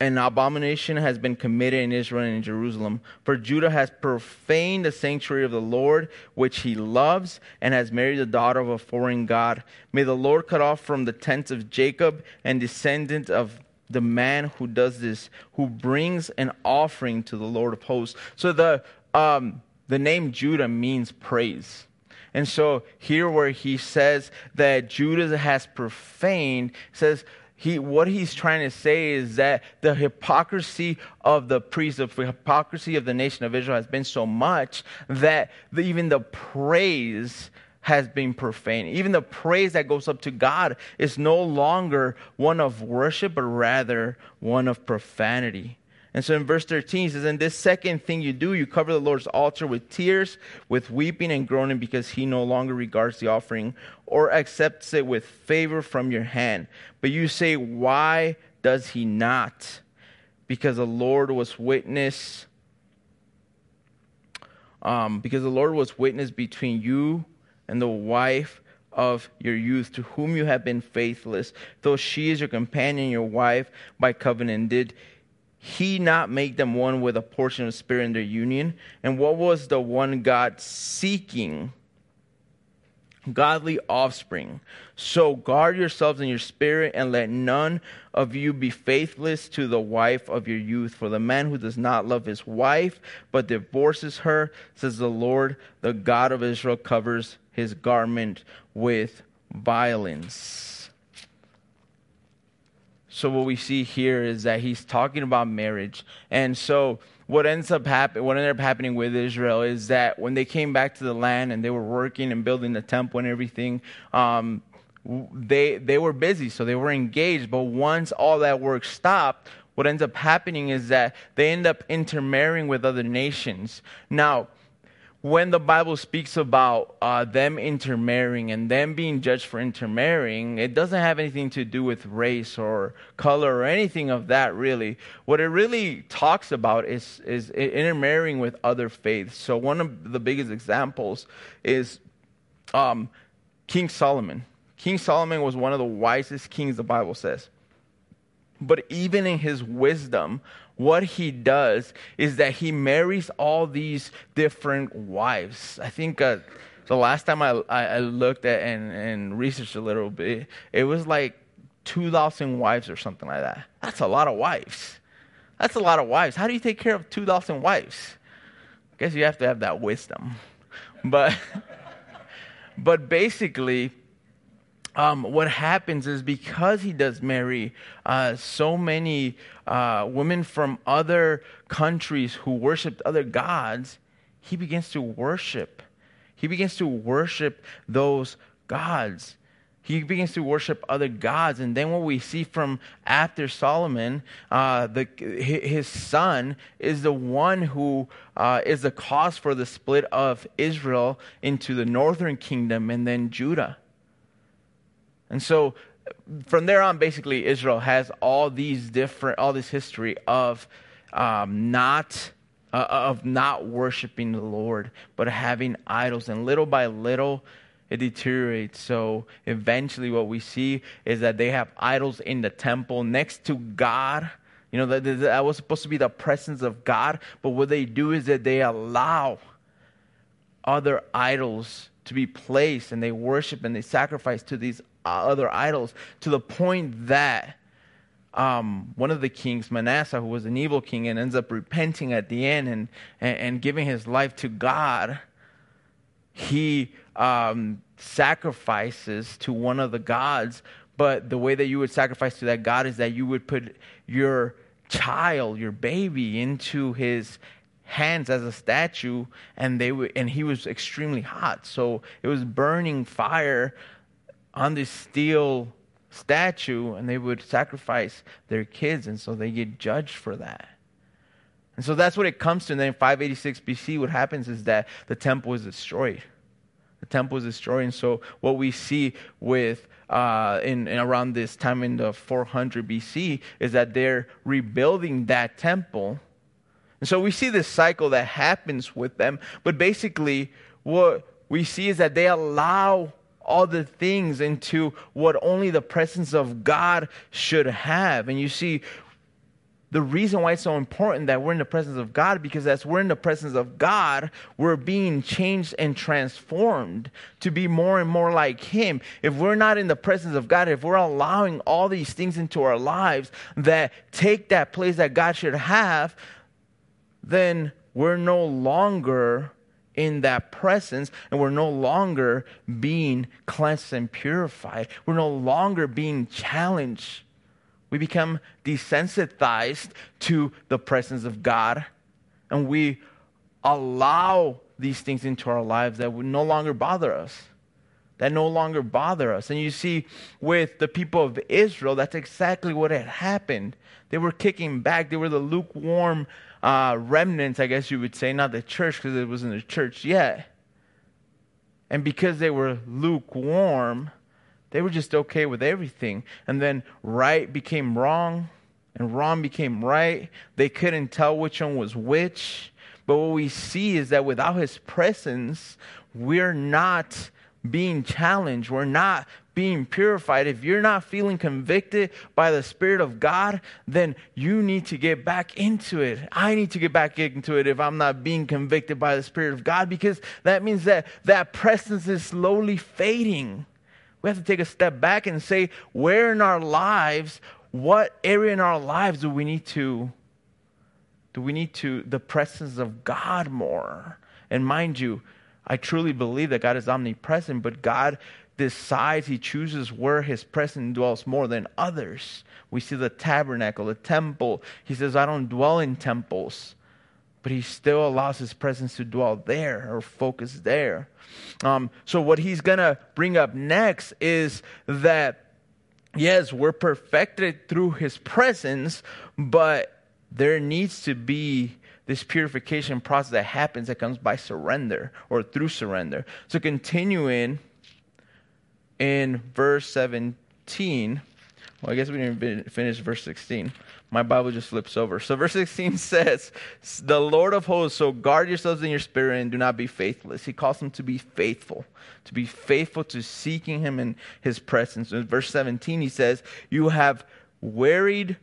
an abomination has been committed in Israel and in Jerusalem. For Judah has profaned the sanctuary of the Lord, which he loves, and has married the daughter of a foreign God. May the Lord cut off from the tents of Jacob and descendant of the man who does this, who brings an offering to the Lord of hosts. So the um, the name Judah means praise. And so here where he says that Judah has profaned, says he what he's trying to say is that the hypocrisy of the priests, the hypocrisy of the nation of Israel has been so much that the, even the praise has been profaned. Even the praise that goes up to God is no longer one of worship, but rather one of profanity. And so in verse 13, he says, And this second thing you do, you cover the Lord's altar with tears, with weeping and groaning, because he no longer regards the offering or accepts it with favor from your hand. But you say, Why does he not? Because the Lord was witness. Um, because the Lord was witness between you and the wife of your youth, to whom you have been faithless, though she is your companion, your wife by covenant. Did he not make them one with a portion of spirit in their union? And what was the one God seeking? Godly offspring. So guard yourselves in your spirit, and let none of you be faithless to the wife of your youth. For the man who does not love his wife, but divorces her, says the Lord, the God of Israel, covers his garment with violence. So, what we see here is that he's talking about marriage. And so, what ends up happening, what ended up happening with Israel is that when they came back to the land and they were working and building the temple and everything, um, they they were busy, so they were engaged. But once all that work stopped, what ends up happening is that they end up intermarrying with other nations. Now, when the Bible speaks about uh, them intermarrying and them being judged for intermarrying, it doesn't have anything to do with race or color or anything of that, really. What it really talks about is, is intermarrying with other faiths. So, one of the biggest examples is um, King Solomon. King Solomon was one of the wisest kings, the Bible says. But even in his wisdom, what he does is that he marries all these different wives. I think uh, So last time I, I, I looked at and, and researched a little bit, it was like 2,000 wives or something like that. That's a lot of wives. That's a lot of wives. How do you take care of 2,000 wives? I guess you have to have that wisdom. But, but basically, um, what happens is because he does marry uh, so many uh, women from other countries who worshiped other gods, he begins to worship. He begins to worship those gods. He begins to worship other gods. And then what we see from after Solomon, uh, the, his son is the one who uh, is the cause for the split of Israel into the northern kingdom and then Judah. And so from there on, basically, Israel has all these different, all this history of um, not. Uh, of not worshiping the Lord, but having idols. And little by little, it deteriorates. So eventually, what we see is that they have idols in the temple next to God. You know, that, that was supposed to be the presence of God, but what they do is that they allow other idols to be placed and they worship and they sacrifice to these other idols to the point that um, one of the kings, Manasseh, who was an evil king and ends up repenting at the end and, and, and giving his life to God, he um, sacrifices to one of the gods. But the way that you would sacrifice to that God is that you would put your child, your baby, into his hands as a statue, and they would, and he was extremely hot. So it was burning fire on this steel statue and they would sacrifice their kids and so they get judged for that. And so that's what it comes to. And then in 586 bc what happens is that the temple is destroyed. The temple is destroyed. And so what we see with uh, in, in around this time in the 400 bc is that they're rebuilding that temple. And so we see this cycle that happens with them. But basically what we see is that they allow other things into what only the presence of God should have. And you see, the reason why it's so important that we're in the presence of God because as we're in the presence of God, we're being changed and transformed to be more and more like Him. If we're not in the presence of God, if we're allowing all these things into our lives that take that place that God should have, then we're no longer in that presence and we're no longer being cleansed and purified. We're no longer being challenged. We become desensitized to the presence of God and we allow these things into our lives that would no longer bother us. That no longer bother us. And you see, with the people of Israel, that's exactly what had happened. They were kicking back, they were the lukewarm uh, remnants, I guess you would say, not the church because it wasn't a church yet. And because they were lukewarm, they were just okay with everything. And then right became wrong, and wrong became right. They couldn't tell which one was which. But what we see is that without his presence, we're not being challenged. We're not being purified, if you're not feeling convicted by the Spirit of God, then you need to get back into it. I need to get back into it if I'm not being convicted by the Spirit of God, because that means that that presence is slowly fading. We have to take a step back and say, where in our lives, what area in our lives do we need to do we need to the presence of God more? And mind you, I truly believe that God is omnipresent, but God decides, he chooses where his presence dwells more than others. We see the tabernacle, the temple. He says, I don't dwell in temples, but he still allows his presence to dwell there or focus there. Um, so, what he's going to bring up next is that, yes, we're perfected through his presence, but there needs to be this purification process that happens that comes by surrender or through surrender. So, continuing in verse 17. Well, I guess we didn't finish verse 16. My Bible just flips over. So, verse 16 says, The Lord of hosts, so guard yourselves in your spirit and do not be faithless. He calls them to be faithful, to be faithful to seeking Him in His presence. In verse 17, he says, You have wearied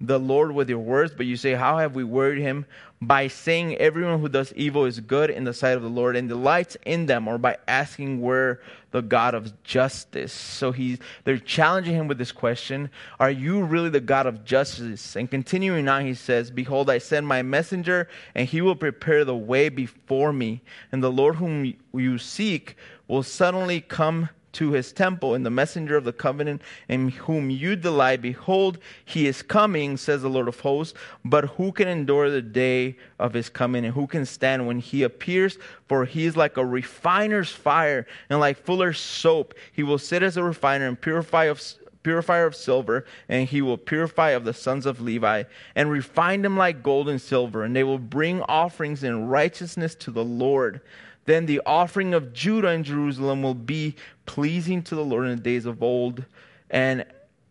the Lord with your words, but you say, How have we worried him? By saying everyone who does evil is good in the sight of the Lord and delights in them, or by asking where the God of justice. So he's they're challenging him with this question, Are you really the God of justice? And continuing on, he says, Behold, I send my messenger, and he will prepare the way before me, and the Lord whom you seek will suddenly come to his temple, and the messenger of the covenant in whom you delight, behold, he is coming, says the Lord of hosts. But who can endure the day of his coming, and who can stand when he appears? For he is like a refiner's fire, and like fuller's soap. He will sit as a refiner and purify of purifier of silver, and he will purify of the sons of Levi, and refine them like gold and silver, and they will bring offerings in righteousness to the Lord. Then the offering of Judah and Jerusalem will be pleasing to the Lord in the days of old and,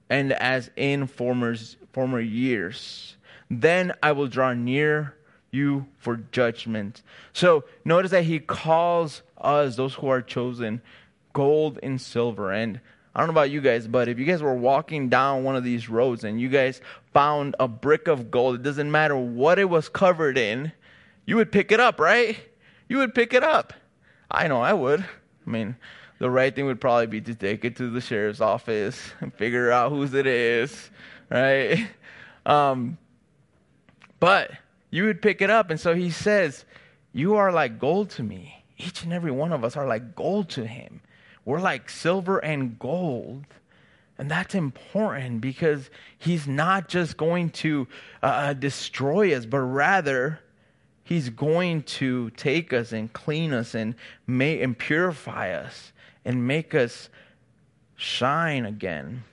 and as in former, former years. Then I will draw near you for judgment. So notice that he calls us, those who are chosen, gold and silver. And I don't know about you guys, but if you guys were walking down one of these roads and you guys found a brick of gold, it doesn't matter what it was covered in, you would pick it up, right? You would pick it up. I know I would. I mean, the right thing would probably be to take it to the sheriff's office and figure out whose it is, right? Um, but you would pick it up. And so he says, You are like gold to me. Each and every one of us are like gold to him. We're like silver and gold. And that's important because he's not just going to uh, destroy us, but rather He's going to take us and clean us and make and purify us and make us shine again.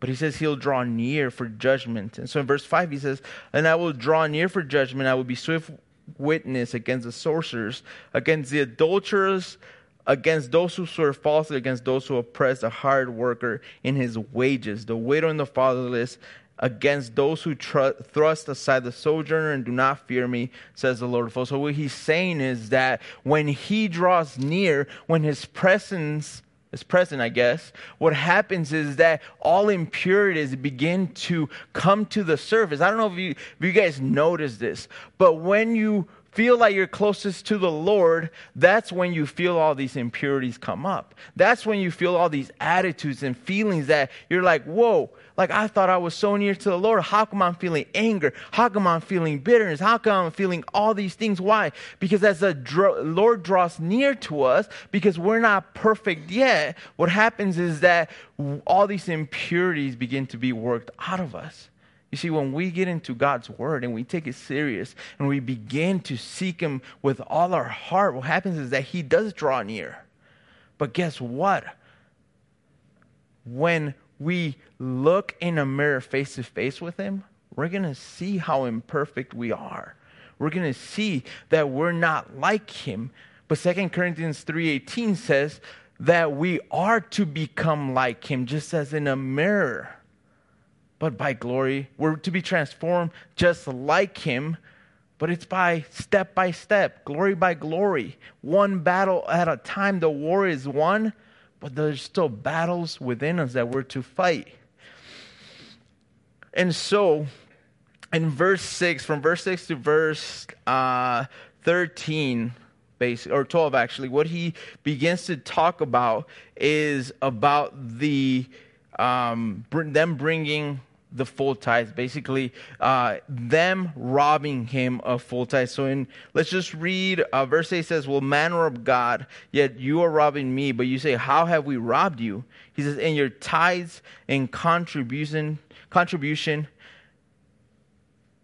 But he says he'll draw near for judgment. And so in verse 5, he says, And I will draw near for judgment. I will be swift witness against the sorcerers, against the adulterers, against those who swear falsely, against those who oppress the hard worker in his wages, the widow and the fatherless, against those who tr- thrust aside the sojourner and do not fear me, says the Lord of hosts. So, what he's saying is that when he draws near, when his presence is present, I guess, what happens is that all impurities begin to come to the surface. I don't know if you, if you guys notice this, but when you feel like you're closest to the Lord, that's when you feel all these impurities come up. That's when you feel all these attitudes and feelings that you're like, whoa, like I thought I was so near to the Lord. How come I'm feeling anger? How come I'm feeling bitterness? How come I'm feeling all these things? Why? Because as the Lord draws near to us, because we're not perfect yet, what happens is that all these impurities begin to be worked out of us. You see, when we get into God's word and we take it serious and we begin to seek Him with all our heart, what happens is that He does draw near. But guess what? When we look in a mirror face to face with Him, we're going to see how imperfect we are. We're going to see that we're not like Him. But 2 Corinthians 3.18 says that we are to become like Him, just as in a mirror. But by glory, we're to be transformed just like Him. But it's by step by step, glory by glory, one battle at a time. The war is won, but there's still battles within us that we're to fight. And so, in verse 6, from verse 6 to verse uh, 13, basic, or 12 actually, what he begins to talk about is about the um, them bringing the full tithes, basically uh, them robbing him of full tithes. So in let's just read uh, verse 8 says, Well, man rob God, yet you are robbing me. But you say, How have we robbed you? He says, In your tithes and contribution, contribution,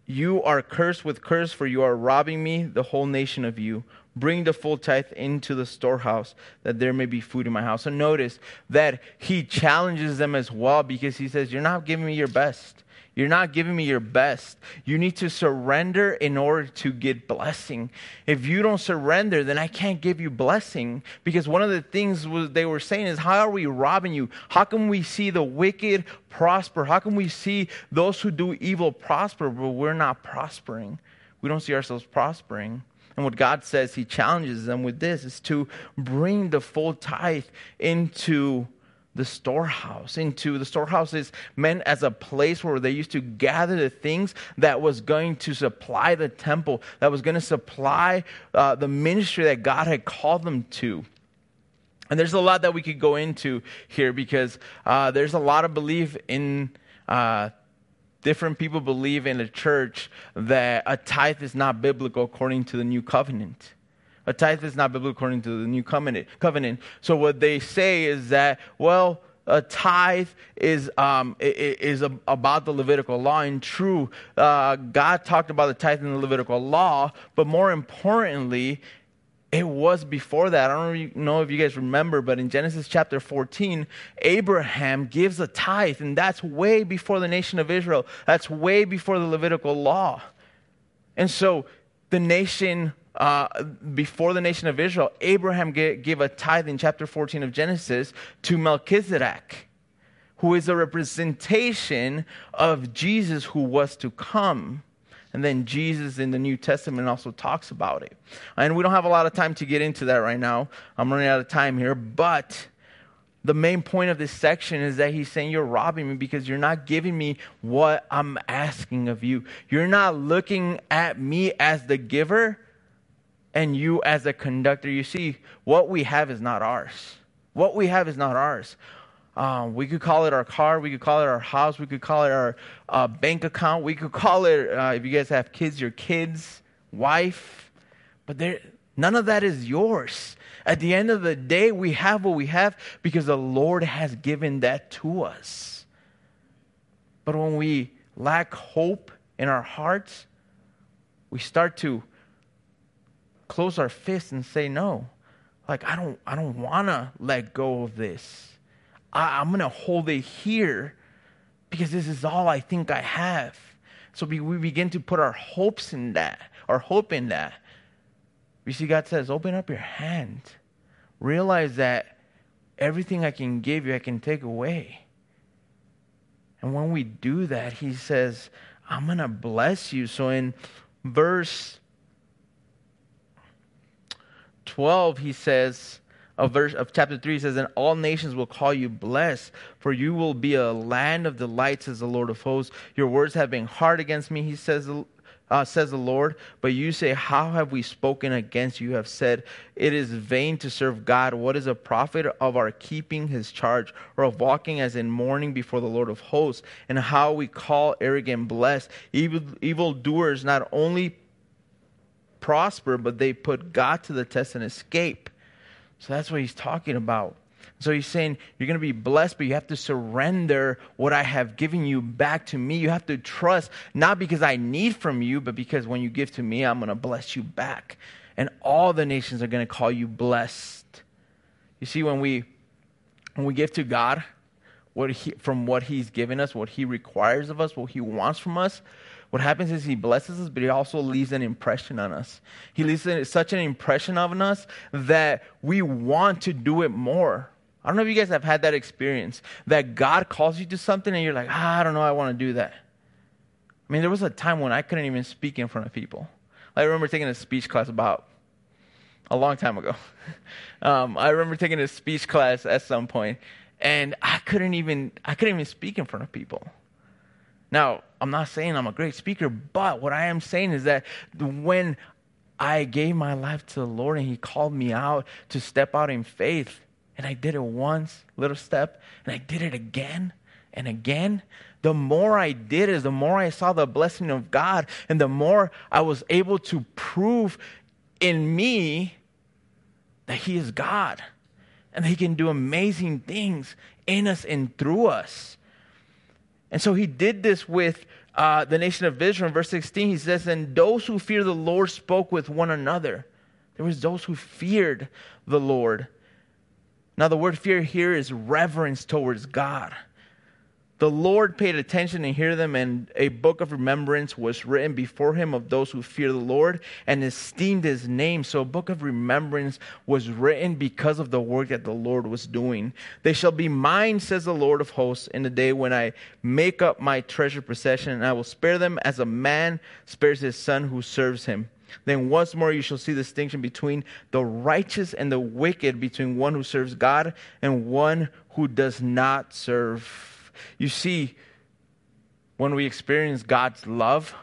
you are cursed with curse, for you are robbing me, the whole nation of you. Bring the full tithe into the storehouse, that there may be food in my house. So notice that he challenges them as well because he says, You're not giving me your best. You're not giving me your best. You need to surrender in order to get blessing. If you don't surrender, then I can't give you blessing. Because one of the things they were saying is, How are we robbing you? How can we see the wicked prosper? How can we see those who do evil prosper, but we're not prospering? We don't see ourselves prospering. And what God says, He challenges them with this is to bring the full tithe into the storehouse. Into the storehouse is meant as a place where they used to gather the things that was going to supply the temple that was going to supply uh, the ministry that god had called them to. And there's a lot that we could go into here because uh, there's a lot of belief in uh, different people believe in a church that a tithe is not biblical according to the new covenant a tithe is not biblical according to the new covenant. covenant. So what they say is that, well, a tithe is um, is about the Levitical law. And true, uh, God talked about the tithe in the Levitical law, but more importantly, it was before that. I don't know if you guys remember, but in Genesis chapter 14, Abraham gives a tithe, and that's way before the nation of Israel. That's way before the Levitical law. And so the nation uh, before the nation of Israel, Abraham gave a tithe in chapter 14 of Genesis to Melchizedek, who is a representation of Jesus who was to come. And then Jesus in the New Testament also talks about it. And we don't have a lot of time to get into that right now. I'm running out of time here. But the main point of this section is that he's saying you're robbing me because you're not giving me what I'm asking of you. You're not looking at me as the giver and you as a conductor. You see, what we have is not ours. What we have is not ours. Um, we could call it our car. We could call it our house. We could call it our uh, bank account. We could call it, uh, if you guys have kids, your kids, wife. But there, none of that is yours. At the end of the day, we have what we have because the Lord has given that to us. But when we lack hope in our hearts, we start to close our fists and say no. Like I don't I don't want to let go of this. I, I'm going to hold it here because this is all I think I have. So we, we begin to put our hopes in that, our hope in that. You see, God says, open up your hand. Realize that everything I can give you, I can take away. And when we do that, He says, I'm going to bless you. So in verse 12, he says, of verse of chapter 3 says and all nations will call you blessed for you will be a land of delights as the lord of hosts. Your words have been hard against me he says uh, says the lord. But you say how have we spoken against you? you have said it is vain to serve god. What is a profit of our keeping his charge or of walking as in mourning before the lord of hosts? And how we call arrogant blessed. Evil doers not only prosper, but they put God to the test and escape. So that's what he's talking about. So he's saying you're going to be blessed, but you have to surrender what I have given you back to me. You have to trust, not because I need from you, but because when you give to me, I'm going to bless you back. And all the nations are going to call you blessed. You see, when we when we give to God, what he, from what He's given us, what He requires of us, what He wants from us, what happens is he blesses us, but he also leaves an impression on us. He leaves such an impression on us that we want to do it more. I don't know if you guys have had that experience that God calls you to something and you're like, ah, I don't know, I want to do that. I mean, there was a time when I couldn't even speak in front of people. I remember taking a speech class about a long time ago. Um, I remember taking a speech class at some point, and I couldn't even I couldn't even speak in front of people. Now, I'm not saying I'm a great speaker, but what I am saying is that when I gave my life to the Lord and He called me out to step out in faith, and I did it once, little step, and I did it again and again. The more I did it, the more I saw the blessing of God, and the more I was able to prove in me that He is God and that He can do amazing things in us and through us. And so he did this with uh, the nation of Israel. In verse 16, he says, And those who fear the Lord spoke with one another. There was those who feared the Lord. Now, the word fear here is reverence towards God. The Lord paid attention and hear them, and a book of remembrance was written before him of those who fear the Lord and esteemed his name. So, a book of remembrance was written because of the work that the Lord was doing. They shall be mine, says the Lord of hosts, in the day when I make up my treasure possession, and I will spare them as a man spares his son who serves him. Then once more you shall see the distinction between the righteous and the wicked, between one who serves God and one who does not serve. You see, when we experience God's love,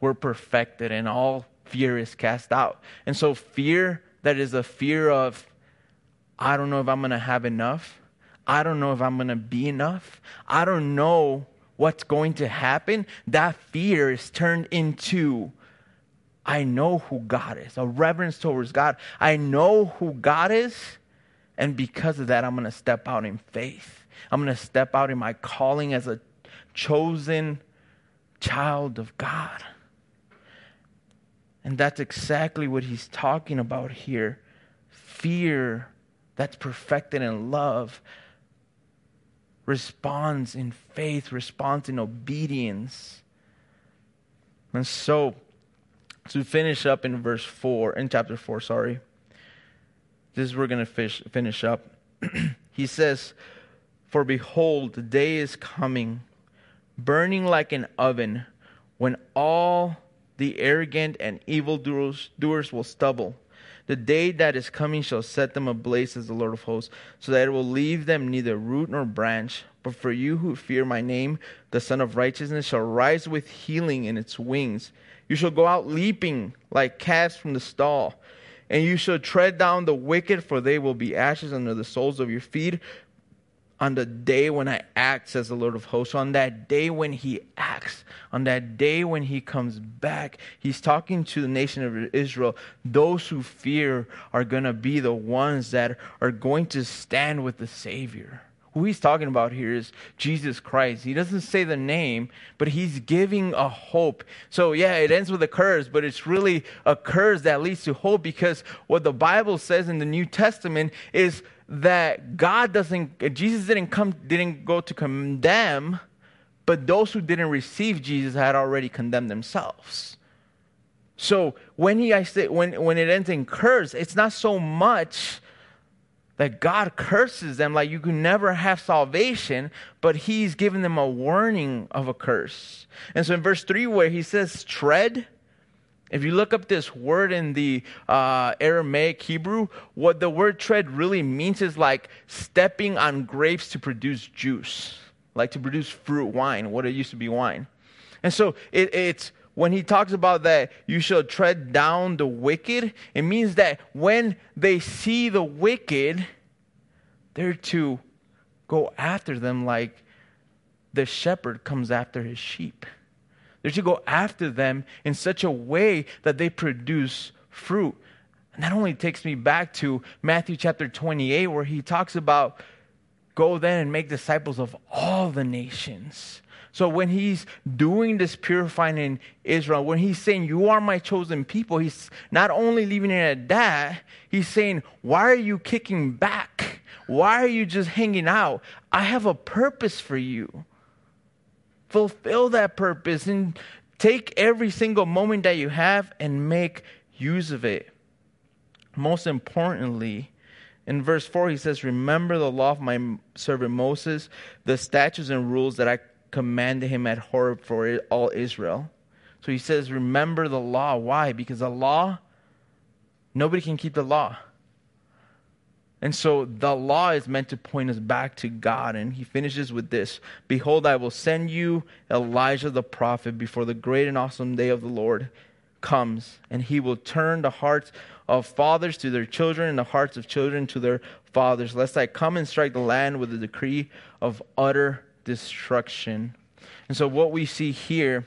we're perfected and all fear is cast out. And so, fear that is a fear of, I don't know if I'm going to have enough. I don't know if I'm going to be enough. I don't know what's going to happen. That fear is turned into I know who God is, a reverence towards God. I know who God is, and because of that, I'm going to step out in faith. I'm going to step out in my calling as a chosen child of God. And that's exactly what he's talking about here. Fear that's perfected in love responds in faith, responds in obedience. And so, to finish up in verse 4, in chapter 4, sorry. This is we're going to finish up. he says, For behold, the day is coming, burning like an oven, when all the arrogant and evil doers, will stumble. The day that is coming shall set them ablaze, as the Lord of hosts, so that it will leave them neither root nor branch. But for you who fear my name, the Sun of Righteousness shall rise with healing in its wings. You shall go out leaping like calves from the stall. And you shall tread down the wicked, for they will be ashes under the soles of your feet. On the day when I act, says the Lord of hosts, on that day when he acts, on that day when he comes back, he's talking to the nation of Israel. Those who fear are going to be the ones that are going to stand with the Savior who he's talking about here is Jesus Christ. He doesn't say the name, but he's giving a hope. So, yeah, it ends with a curse, but it's really a curse that leads to hope because what the Bible says in the New Testament is that God doesn't, Jesus didn't come, didn't go to condemn, but those who didn't receive Jesus had already condemned themselves. So when he I say when when it ends in curse, it's not so much that God curses them like you can never have salvation, but he's giving them a warning of a curse. And so in verse 3, where he says tread, if you look up this word in the uh, Aramaic Hebrew, what the word tread really means is like stepping on grapes to produce juice, like to produce fruit wine, what it used to be wine. And so it, it's when he talks about that you shall tread down the wicked, it means that when they see the wicked, they're to go after them like the shepherd comes after his sheep. They're to go after them in such a way that they produce fruit. And that only takes me back to Matthew chapter 28, where he talks about go then and make disciples of all the nations. So when he's doing this purifying in Israel, when he's saying, You are my chosen people, he's not only leaving it at that, he's saying, Why are you kicking back? Why are you just hanging out? I have a purpose for you. Fulfill that purpose and take every single moment that you have and make use of it. Most importantly, in verse 4, he says, Remember the law of my servant Moses, the statutes and rules that I commanded him at Horeb for all Israel. So he says, Remember the law. Why? Because the law, nobody can keep the law. And so the law is meant to point us back to God. And he finishes with this Behold, I will send you Elijah the prophet before the great and awesome day of the Lord comes, and he will turn the hearts of fathers to their children and the hearts of children to their fathers, lest I come and strike the land with a decree of utter destruction. And so, what we see here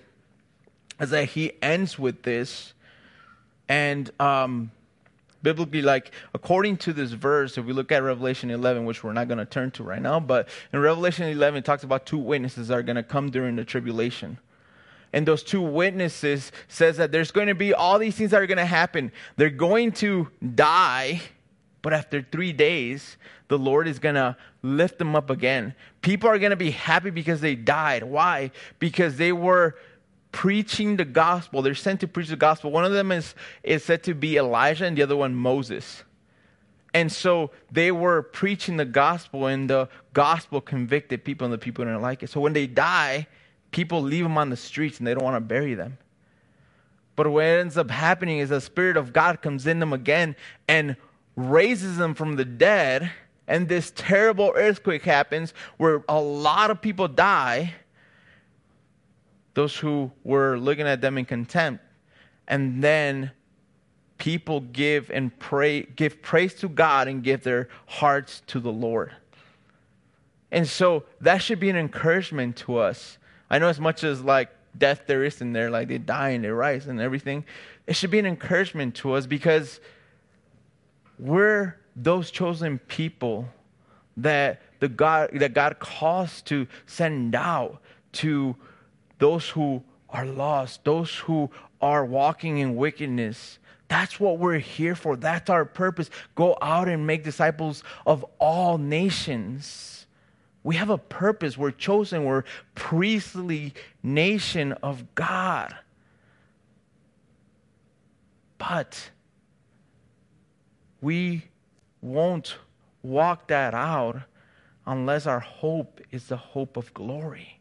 is that he ends with this, and um, biblically, like according to this verse, if we look at Revelation 11, which we're not going to turn to right now, but in Revelation 11, it talks about two witnesses that are going to come during the tribulation. And those two witnesses says that there's going to be all these things that are going to happen. They're going to die, but after three days, the Lord is going to lift them up again. People are going to be happy because they died. Why? Because they were preaching the gospel. They're sent to preach the gospel. One of them is, is said to be Elijah, and the other one, Moses. And so they were preaching the gospel, and the gospel convicted people, and the people didn't like it. So when they die, people leave them on the streets and they don't want to bury them. But what ends up happening is the Spirit of God comes in them again and raises them from the dead. And this terrible earthquake happens where a lot of people die, those who were looking at them in contempt. And then people give and pray, give praise to God and give their hearts to the Lord. And so that should be an encouragement to us. I know as much as like death there is in there, like they die and they rise and everything, it should be an encouragement to us because we're those chosen people that the God that God calls to send out to those who are lost, those who are walking in wickedness. That's what we're here for. That's our purpose. Go out and make disciples of all nations. We have a purpose. We're chosen. We're priestly nation of God. But we won't walk that out unless our hope is the hope of glory.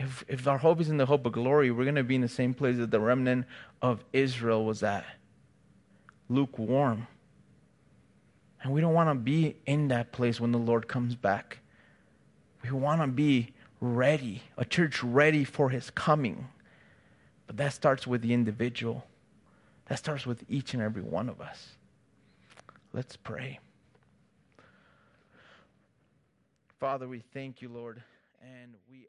If, if our hope is in the hope of glory, we're going to be in the same place that the remnant of Israel was at lukewarm. And we don't want to be in that place when the Lord comes back. We want to be ready, a church ready for his coming. But that starts with the individual, that starts with each and every one of us. Let's pray. Father, we thank you, Lord, and we.